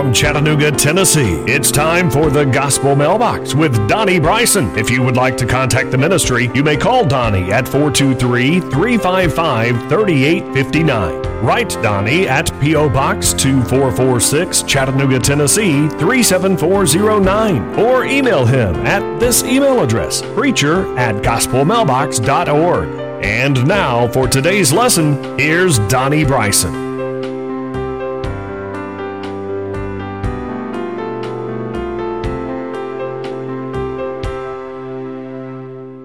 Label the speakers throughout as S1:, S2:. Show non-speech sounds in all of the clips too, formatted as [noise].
S1: from Chattanooga, Tennessee. It's time for the Gospel Mailbox with Donnie Bryson. If you would like to contact the ministry, you may call Donnie at 423 355 3859. Write Donnie at P.O. Box 2446, Chattanooga, Tennessee 37409. Or email him at this email address, preacher at gospelmailbox.org. And now for today's lesson, here's Donnie Bryson.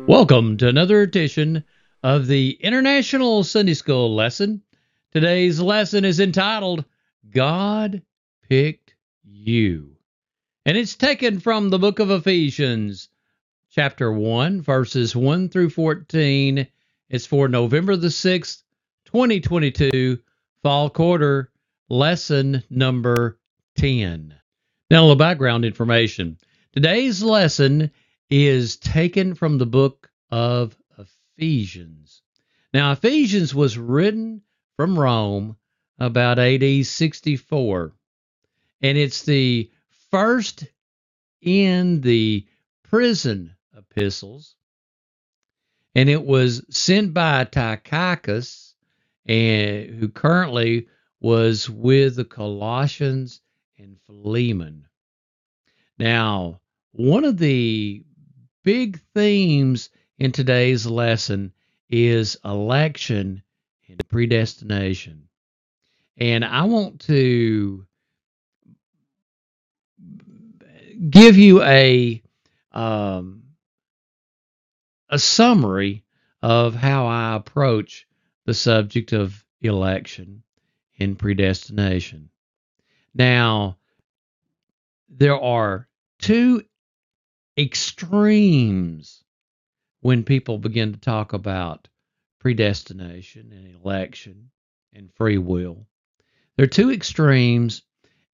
S2: Welcome to another edition of the International Sunday School lesson. Today's lesson is entitled God Picked You. And it's taken from the book of Ephesians, chapter 1, verses 1 through 14. It's for November the 6th, 2022, fall quarter, lesson number 10. Now, a little background information. Today's lesson is taken from the book of Ephesians. Now, Ephesians was written from Rome about AD 64, and it's the first in the prison epistles, and it was sent by Tychicus, and who currently was with the Colossians and Philemon. Now, one of the big themes in today's lesson is election and predestination. And I want to give you a um, a summary of how I approach the subject of election and predestination. Now, there are two extremes when people begin to talk about predestination and election and free will. There are two extremes,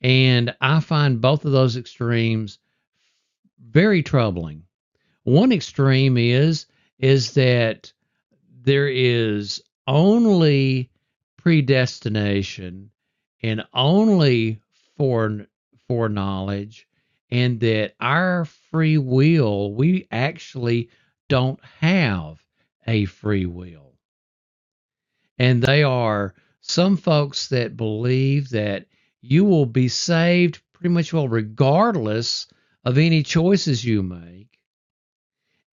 S2: and I find both of those extremes very troubling. One extreme is is that there is only predestination and only fore, foreknowledge and that our free will, we actually don't have a free will. And they are some folks that believe that you will be saved pretty much well regardless of any choices you make.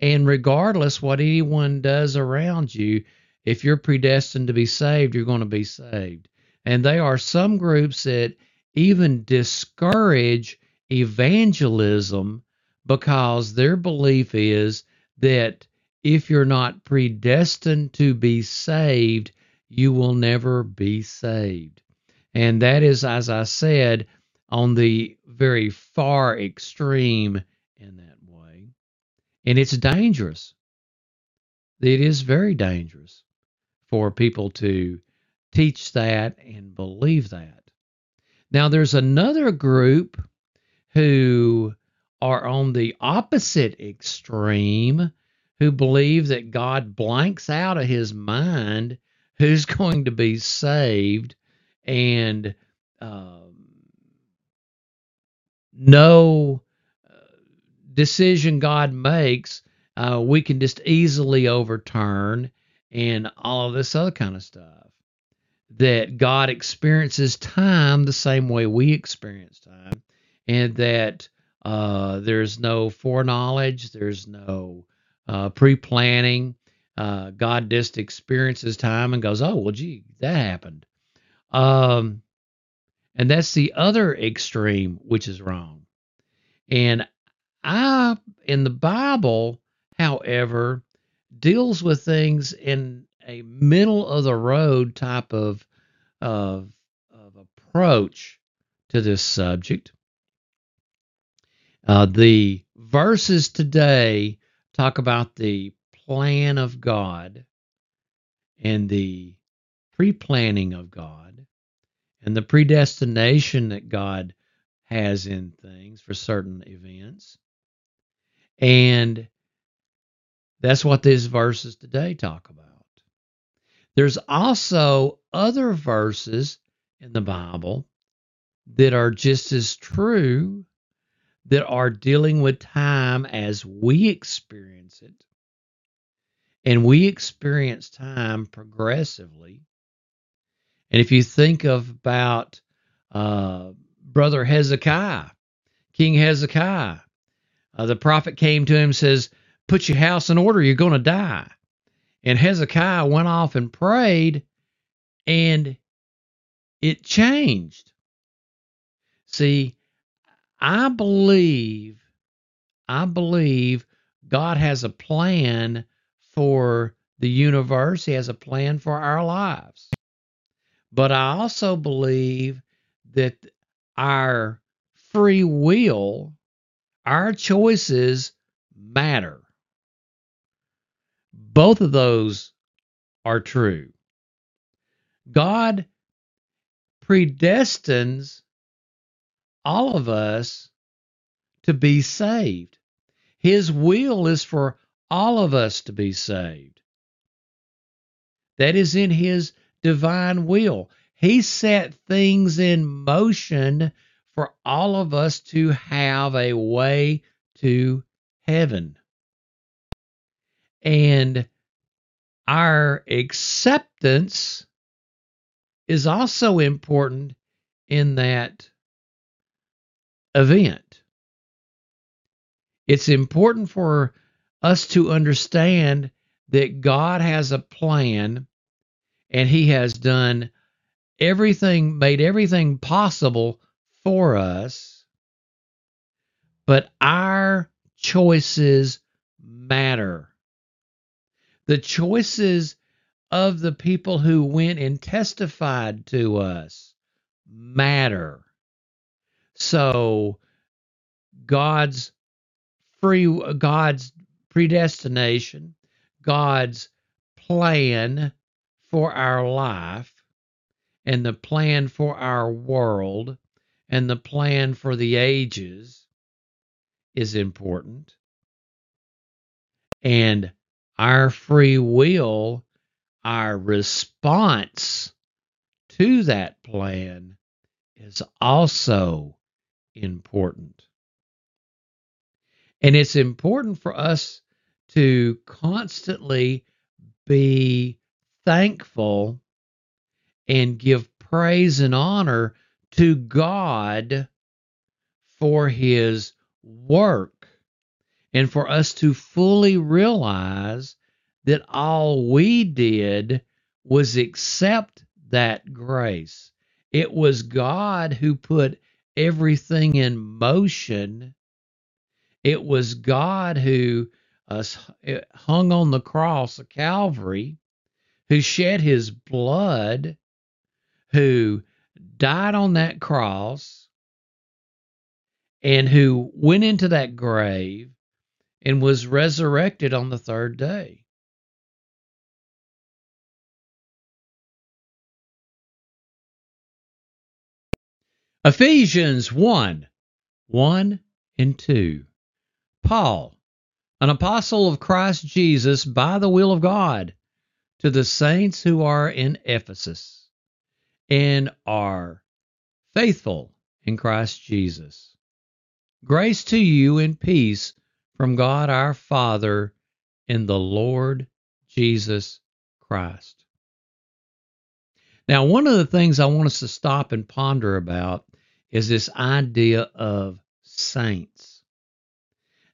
S2: And regardless what anyone does around you, if you're predestined to be saved, you're going to be saved. And they are some groups that even discourage evangelism because their belief is that if you're not predestined to be saved, you will never be saved. And that is, as I said, on the very far extreme in that way. And it's dangerous. It is very dangerous for people to teach that and believe that. Now, there's another group who are on the opposite extreme who believe that God blanks out of his mind who's [laughs] going to be saved and um, no uh, decision God makes, uh, we can just easily overturn and all of this other kind of stuff. That God experiences time the same way we experience time and that uh, there's no foreknowledge, there's no uh, pre planning. Uh, God just experiences time and goes, oh, well, gee, that happened. Um, and that's the other extreme, which is wrong. And I, in the Bible, however, deals with things in a middle of the road type of, of, of approach to this subject. Uh, the verses today talk about the plan of God and the pre planning of God and the predestination that God has in things for certain events. And that's what these verses today talk about. There's also other verses in the Bible that are just as true that are dealing with time as we experience it. And we experience time progressively. And if you think of about uh, brother Hezekiah, King Hezekiah, uh, the prophet came to him says, "Put your house in order. You're going to die." And Hezekiah went off and prayed, and it changed. See, I believe, I believe God has a plan for the universe. He has a plan for our lives. But I also believe that our free will, our choices matter. Both of those are true. God predestines all of us to be saved. His will is for all of us to be saved. That is in His divine will. He set things in motion for all of us to have a way to heaven. And our acceptance is also important in that event. It's important for us to understand that God has a plan and He has done everything, made everything possible for us. But our choices matter. The choices of the people who went and testified to us matter. So God's free God's predestination, God's plan for our life and the plan for our world and the plan for the ages is important. And our free will, our response to that plan is also important. And it's important for us to constantly be thankful and give praise and honor to God for his work and for us to fully realize that all we did was accept that grace. It was God who put everything in motion. It was God who uh, hung on the cross of Calvary, who shed his blood, who died on that cross, and who went into that grave and was resurrected on the third day. Ephesians 1 1 and 2. Paul, an apostle of Christ Jesus by the will of God, to the saints who are in Ephesus and are faithful in Christ Jesus. Grace to you and peace from God our Father and the Lord Jesus Christ. Now, one of the things I want us to stop and ponder about is this idea of saints.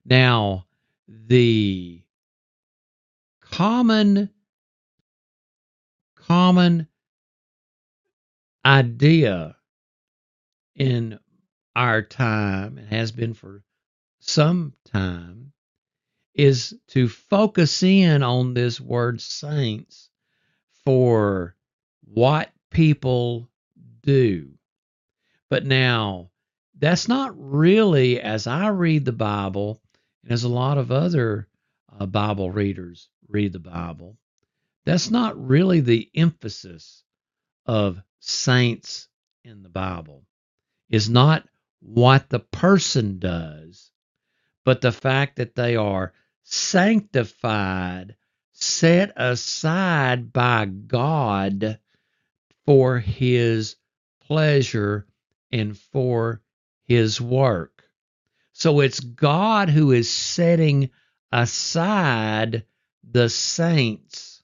S2: Now, the common common idea in our time and has been for some time is to focus in on this word saints for what people do. But now, that's not really, as I read the Bible, and as a lot of other uh, Bible readers read the Bible, that's not really the emphasis of saints in the Bible. Is not what the person does, but the fact that they are sanctified, set aside by God for his pleasure and for his work. So it's God who is setting aside the saints.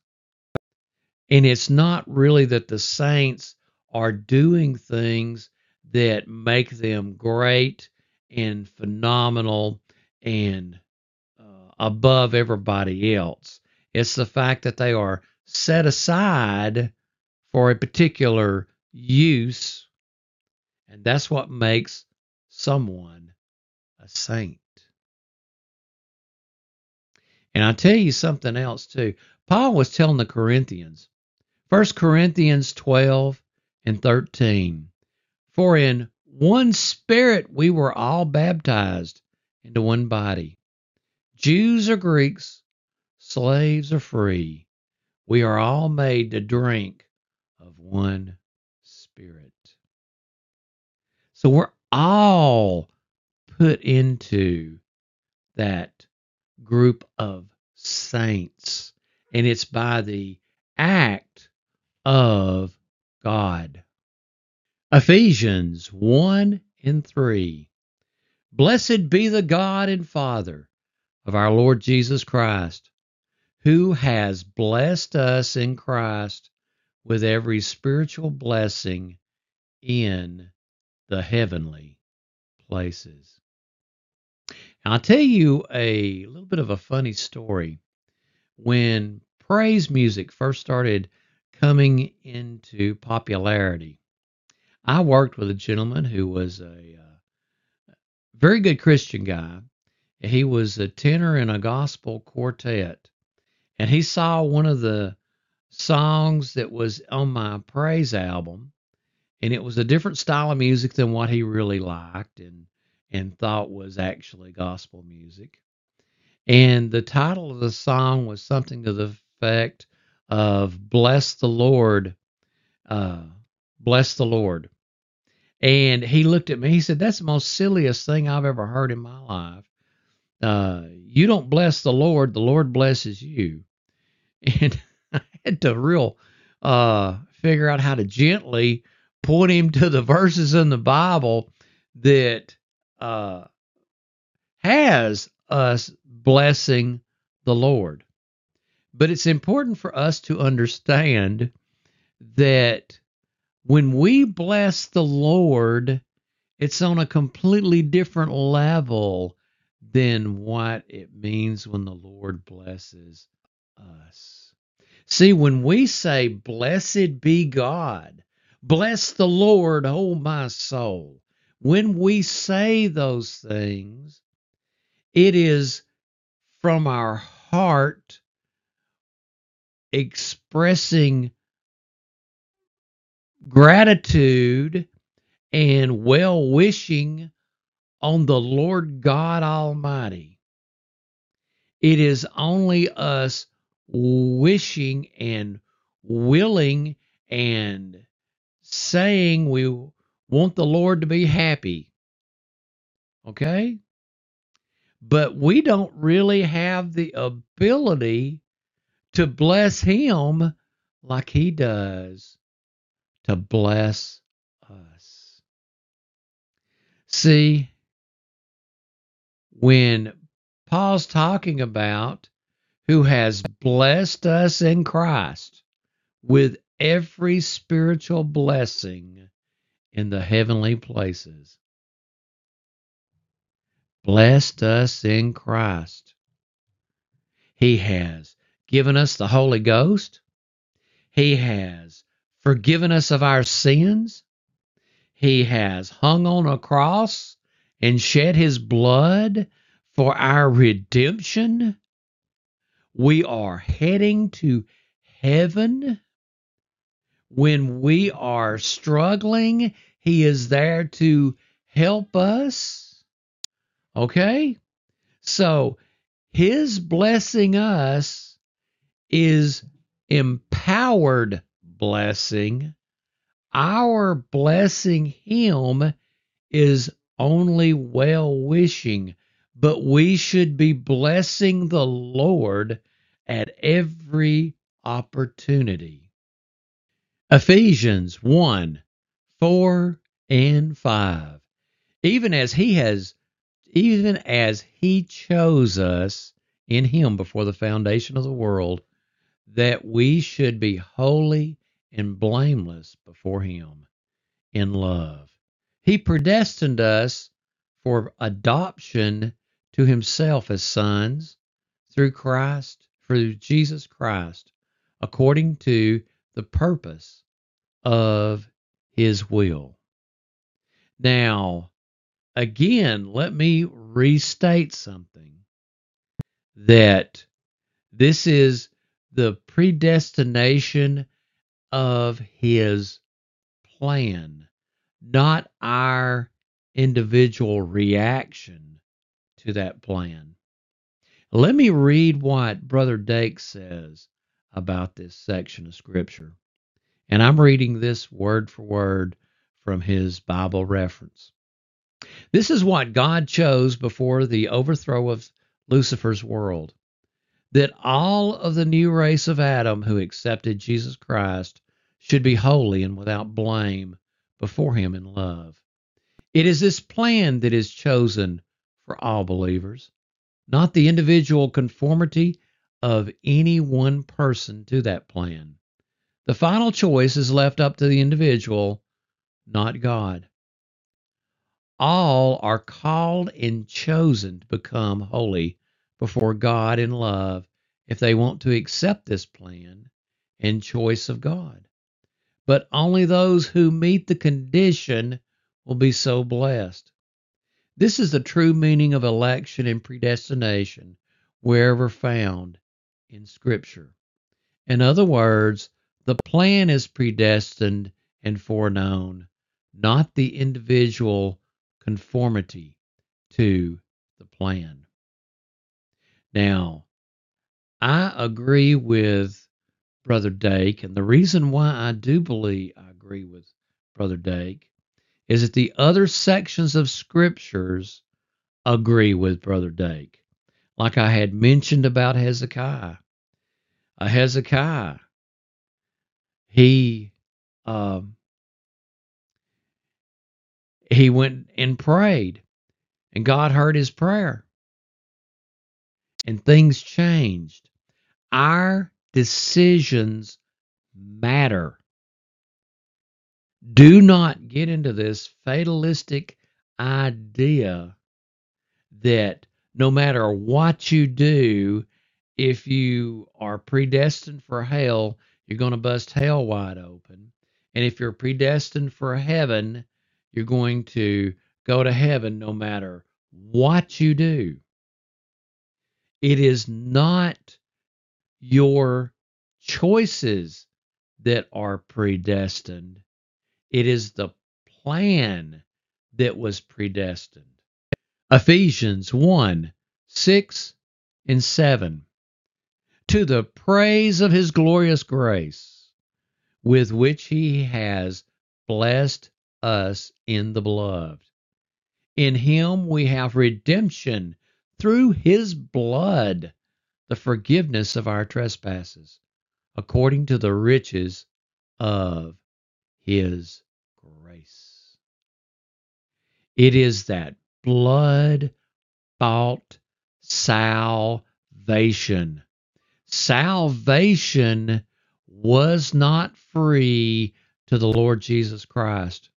S2: And it's not really that the saints are doing things that make them great and phenomenal and uh, above everybody else. It's the fact that they are set aside for a particular use, and that's what makes someone a saint. And I'll tell you something else too. Paul was telling the Corinthians, 1 Corinthians 12 and 13, for in one spirit we were all baptized into one body. Jews or Greeks, slaves or free, we are all made to drink of one spirit. So we're all put into that group of saints, and it's by the act of God. Ephesians 1 and 3. Blessed be the God and Father of our Lord Jesus Christ, who has blessed us in Christ with every spiritual blessing in the heavenly places. I'll tell you a little bit of a funny story. When praise music first started coming into popularity, I worked with a gentleman who was a uh, very good Christian guy. He was a tenor in a gospel quartet, and he saw one of the songs that was on my praise album, and it was a different style of music than what he really liked and and thought was actually gospel music. And the title of the song was something to the effect of "Bless the Lord." Uh, bless the Lord. And he looked at me. He said, That's the most silliest thing I've ever heard in my life. Uh, you don't bless the Lord, the Lord blesses you. [laughs] And I [laughs] had to real uh, figure out how to gently point him to the verses in the Bible that uh, has us blessing the Lord. But it's important for us to understand that when we bless the Lord, it's on a completely different level than what it means when the Lord blesses us. See, when we say, Blessed be God, bless the Lord, oh my soul, when we say those things, it is from our heart expressing gratitude and well wishing on the Lord God Almighty. It is only us wishing and willing and saying we want the Lord to be happy. Okay? But we don't really have the ability to bless Him like He does to bless us. See, when Paul's talking about who has blessed us in Christ with every spiritual blessing in the heavenly places. Blessed us in Christ. He has given us the Holy Ghost. He has forgiven us of our sins. He has hung on a cross and shed his blood for our redemption. We are heading to heaven. When we are struggling, he is there to help us. Okay? So, his blessing us is empowered blessing. Our blessing him is only well wishing, but we should be blessing the Lord at every opportunity. Ephesians 1 4 and 5. Even as he has even as he chose us in him before the foundation of the world that we should be holy and blameless before him in love. He predestined us for adoption to himself as sons through Christ, through Jesus Christ, according to the purpose of his will. Now, again, let me restate something that this is the predestination of his plan, not our individual reaction to that plan. Let me read what Brother Dake says about this section of Scripture. And I'm reading this word for word from his Bible reference. This is what God chose before the overthrow of Lucifer's world that all of the new race of Adam who accepted Jesus Christ should be holy and without blame before him in love. It is this plan that is chosen for all believers not the individual conformity of any one person to that plan. The final choice is left up to the individual, not God. All are called and chosen to become holy before God in love if they want to accept this plan and choice of God. But only those who meet the condition will be so blessed. This is the true meaning of election and predestination wherever found in Scripture. In other words, the plan is predestined and foreknown, not the individual conformity to the plan. Now, I agree with Brother Dake, and the reason why I do believe I agree with Brother Dake is that the other sections of scriptures agree with Brother Dake. Like I had mentioned about Hezekiah. Uh, Hezekiah, he um, he went and prayed, and God heard his prayer, and things changed. Our decisions matter. Do not get into this fatalistic idea that no matter what you do, if you are predestined for hell, you're going to bust hell wide open. And if you're predestined for heaven, you're going to go to heaven no matter what you do. It is not your choices that are predestined, it is the plan that was predestined. Ephesians 1 6 and 7. To the praise of his glorious grace, with which he has blessed us in the beloved. In him we have redemption through his blood, the forgiveness of our trespasses, according to the riches of his grace. It is that blood bought salvation. Salvation was not free to the Lord Jesus Christ.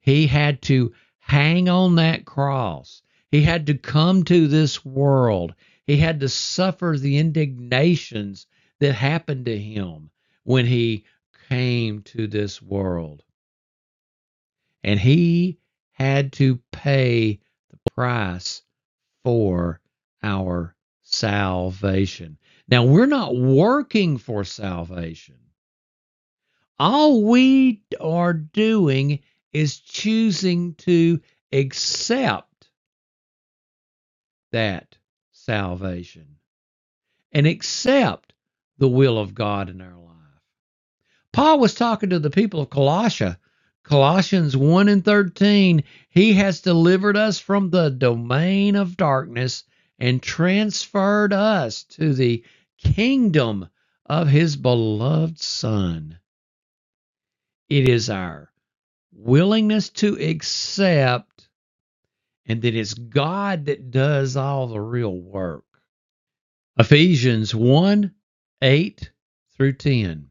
S2: He had to hang on that cross. He had to come to this world. He had to suffer the indignations that happened to him when he came to this world. And he had to pay the price for our salvation. Now, we're not working for salvation. All we are doing is choosing to accept that salvation and accept the will of God in our life. Paul was talking to the people of Colossia. Colossians 1 and 13, he has delivered us from the domain of darkness and transferred us to the kingdom of his beloved Son. It is our willingness to accept, and that it's God that does all the real work. Ephesians 1 8 through 10,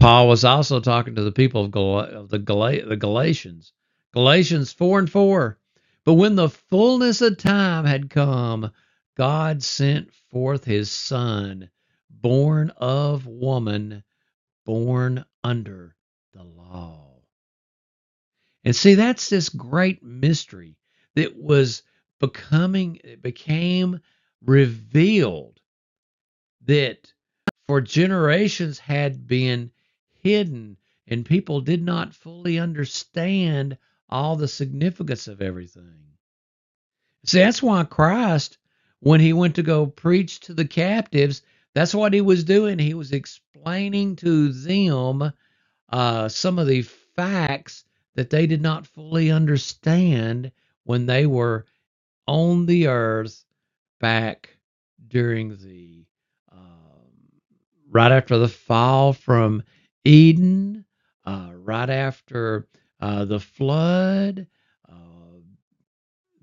S2: Paul was also talking to the people of, Gal- of the, Gal- the Galatians. Galatians 4 and 4. But when the fullness of time had come, God sent forth his Son, born of woman, born under the law. And see, that's this great mystery that was becoming, it became revealed that for generations had been hidden and people did not fully understand all the significance of everything. See, that's why Christ, when he went to go preach to the captives, that's what he was doing. He was explaining to them uh, some of the facts that they did not fully understand when they were on the earth back during the um, right after the fall from Eden, uh, right after uh, the flood. Uh,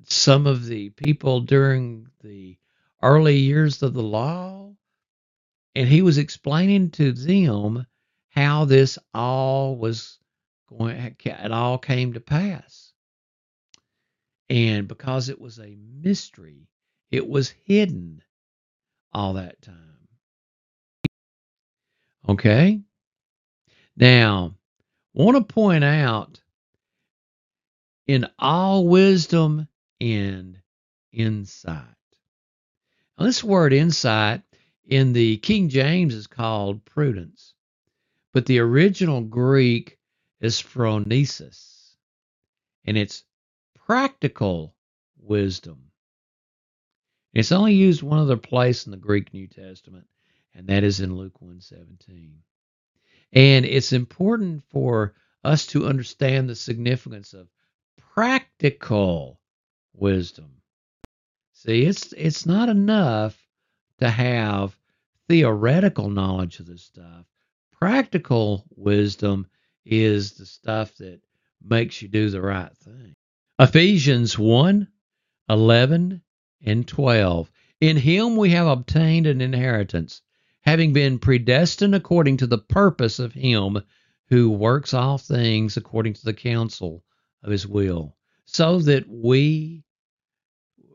S2: some of the people during the early years of the law, and he was explaining to them how this all was going, it all came to pass. And because it was a mystery, it was hidden all that time. Okay? Now, want to point out in all wisdom and insight. Now, this word insight in the King James is called prudence, but the original Greek is phronesis, and it's practical wisdom. It's only used one other place in the Greek New Testament, and that is in Luke 117. And it's important for us to understand the significance of practical wisdom. See, it's it's not enough to have theoretical knowledge of this stuff. Practical wisdom is the stuff that makes you do the right thing. Ephesians 1 11 and 12. In him we have obtained an inheritance having been predestined according to the purpose of him who works all things according to the counsel of his will, so that we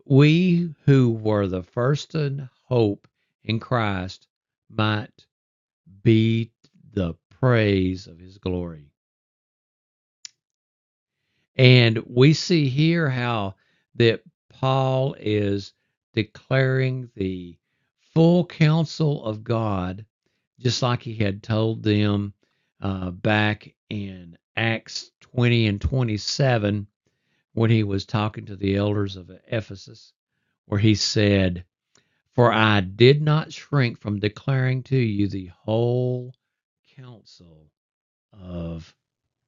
S2: we who were the first in hope in Christ might be the praise of his glory. And we see here how that Paul is declaring the full counsel of God, just like he had told them uh, back in Acts 20 and 27 when he was talking to the elders of Ephesus, where he said, For I did not shrink from declaring to you the whole counsel of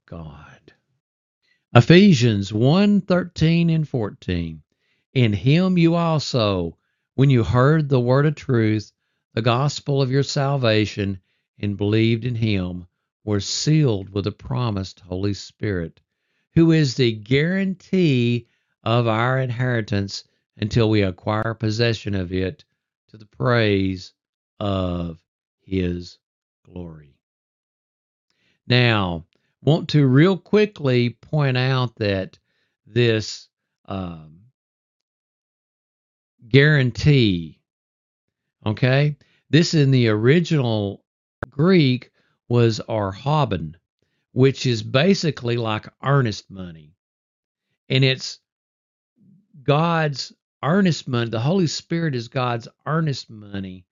S2: God. Ephesians 1 13 and 14. In him you also, when you heard the word of truth, the gospel of your salvation, and believed in him, were sealed with the promised Holy Spirit, who is the guarantee of our inheritance until we acquire possession of it to the praise of his glory. Now, want to real quickly point out that this um, guarantee. Okay? This in the original Greek was arrabon, which is basically like earnest money. And it's God's earnest money. The Holy Spirit is God's earnest money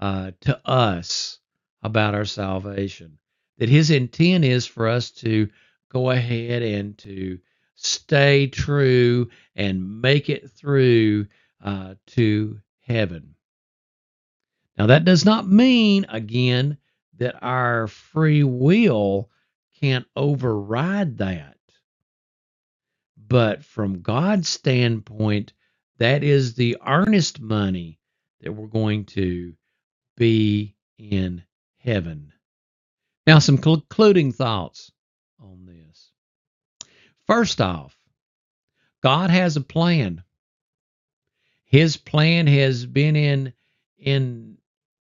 S2: uh, to us about our salvation. That His intent is for us to go ahead and to stay true and make it through uh, to heaven. Now, that does not mean, again, that our free will can't override that. But from God's standpoint, that is the earnest money that we're going to be in heaven. Now, some concluding thoughts on this. First off, God has a plan. His plan has been in in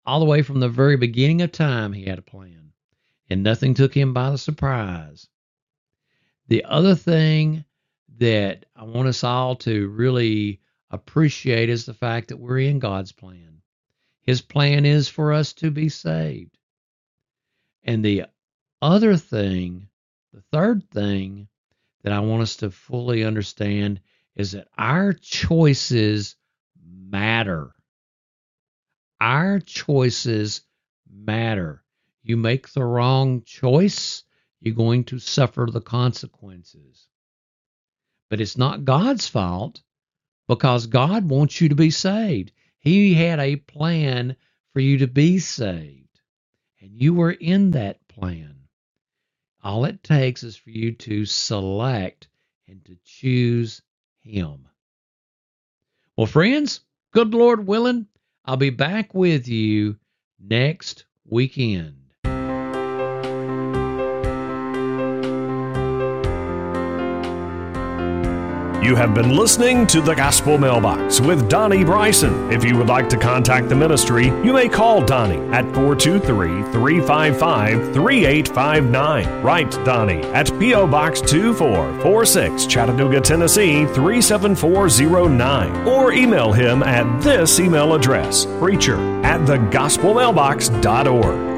S2: all the way from the very beginning of time. He had a plan, and nothing took him by the surprise. The other thing that I want us all to really appreciate is the fact that we're in God's plan. His plan is for us to be saved. And the other thing, the third thing that I want us to fully understand is that our choices matter. Our choices matter. You make the wrong choice, you're going to suffer the consequences. But it's not God's fault because God wants you to be saved. He had a plan for you to be saved, and you were in that plan. All it takes is for you to select and to choose Him. Well, friends, good Lord willing, I'll be back with you next weekend.
S1: You have been listening to the Gospel Mailbox with Donnie Bryson. If you would like to contact the ministry, you may call Donnie at 423 355 3859. Write Donnie at P.O. Box 2446, Chattanooga, Tennessee 37409. Or email him at this email address preacher at thegospelmailbox.org.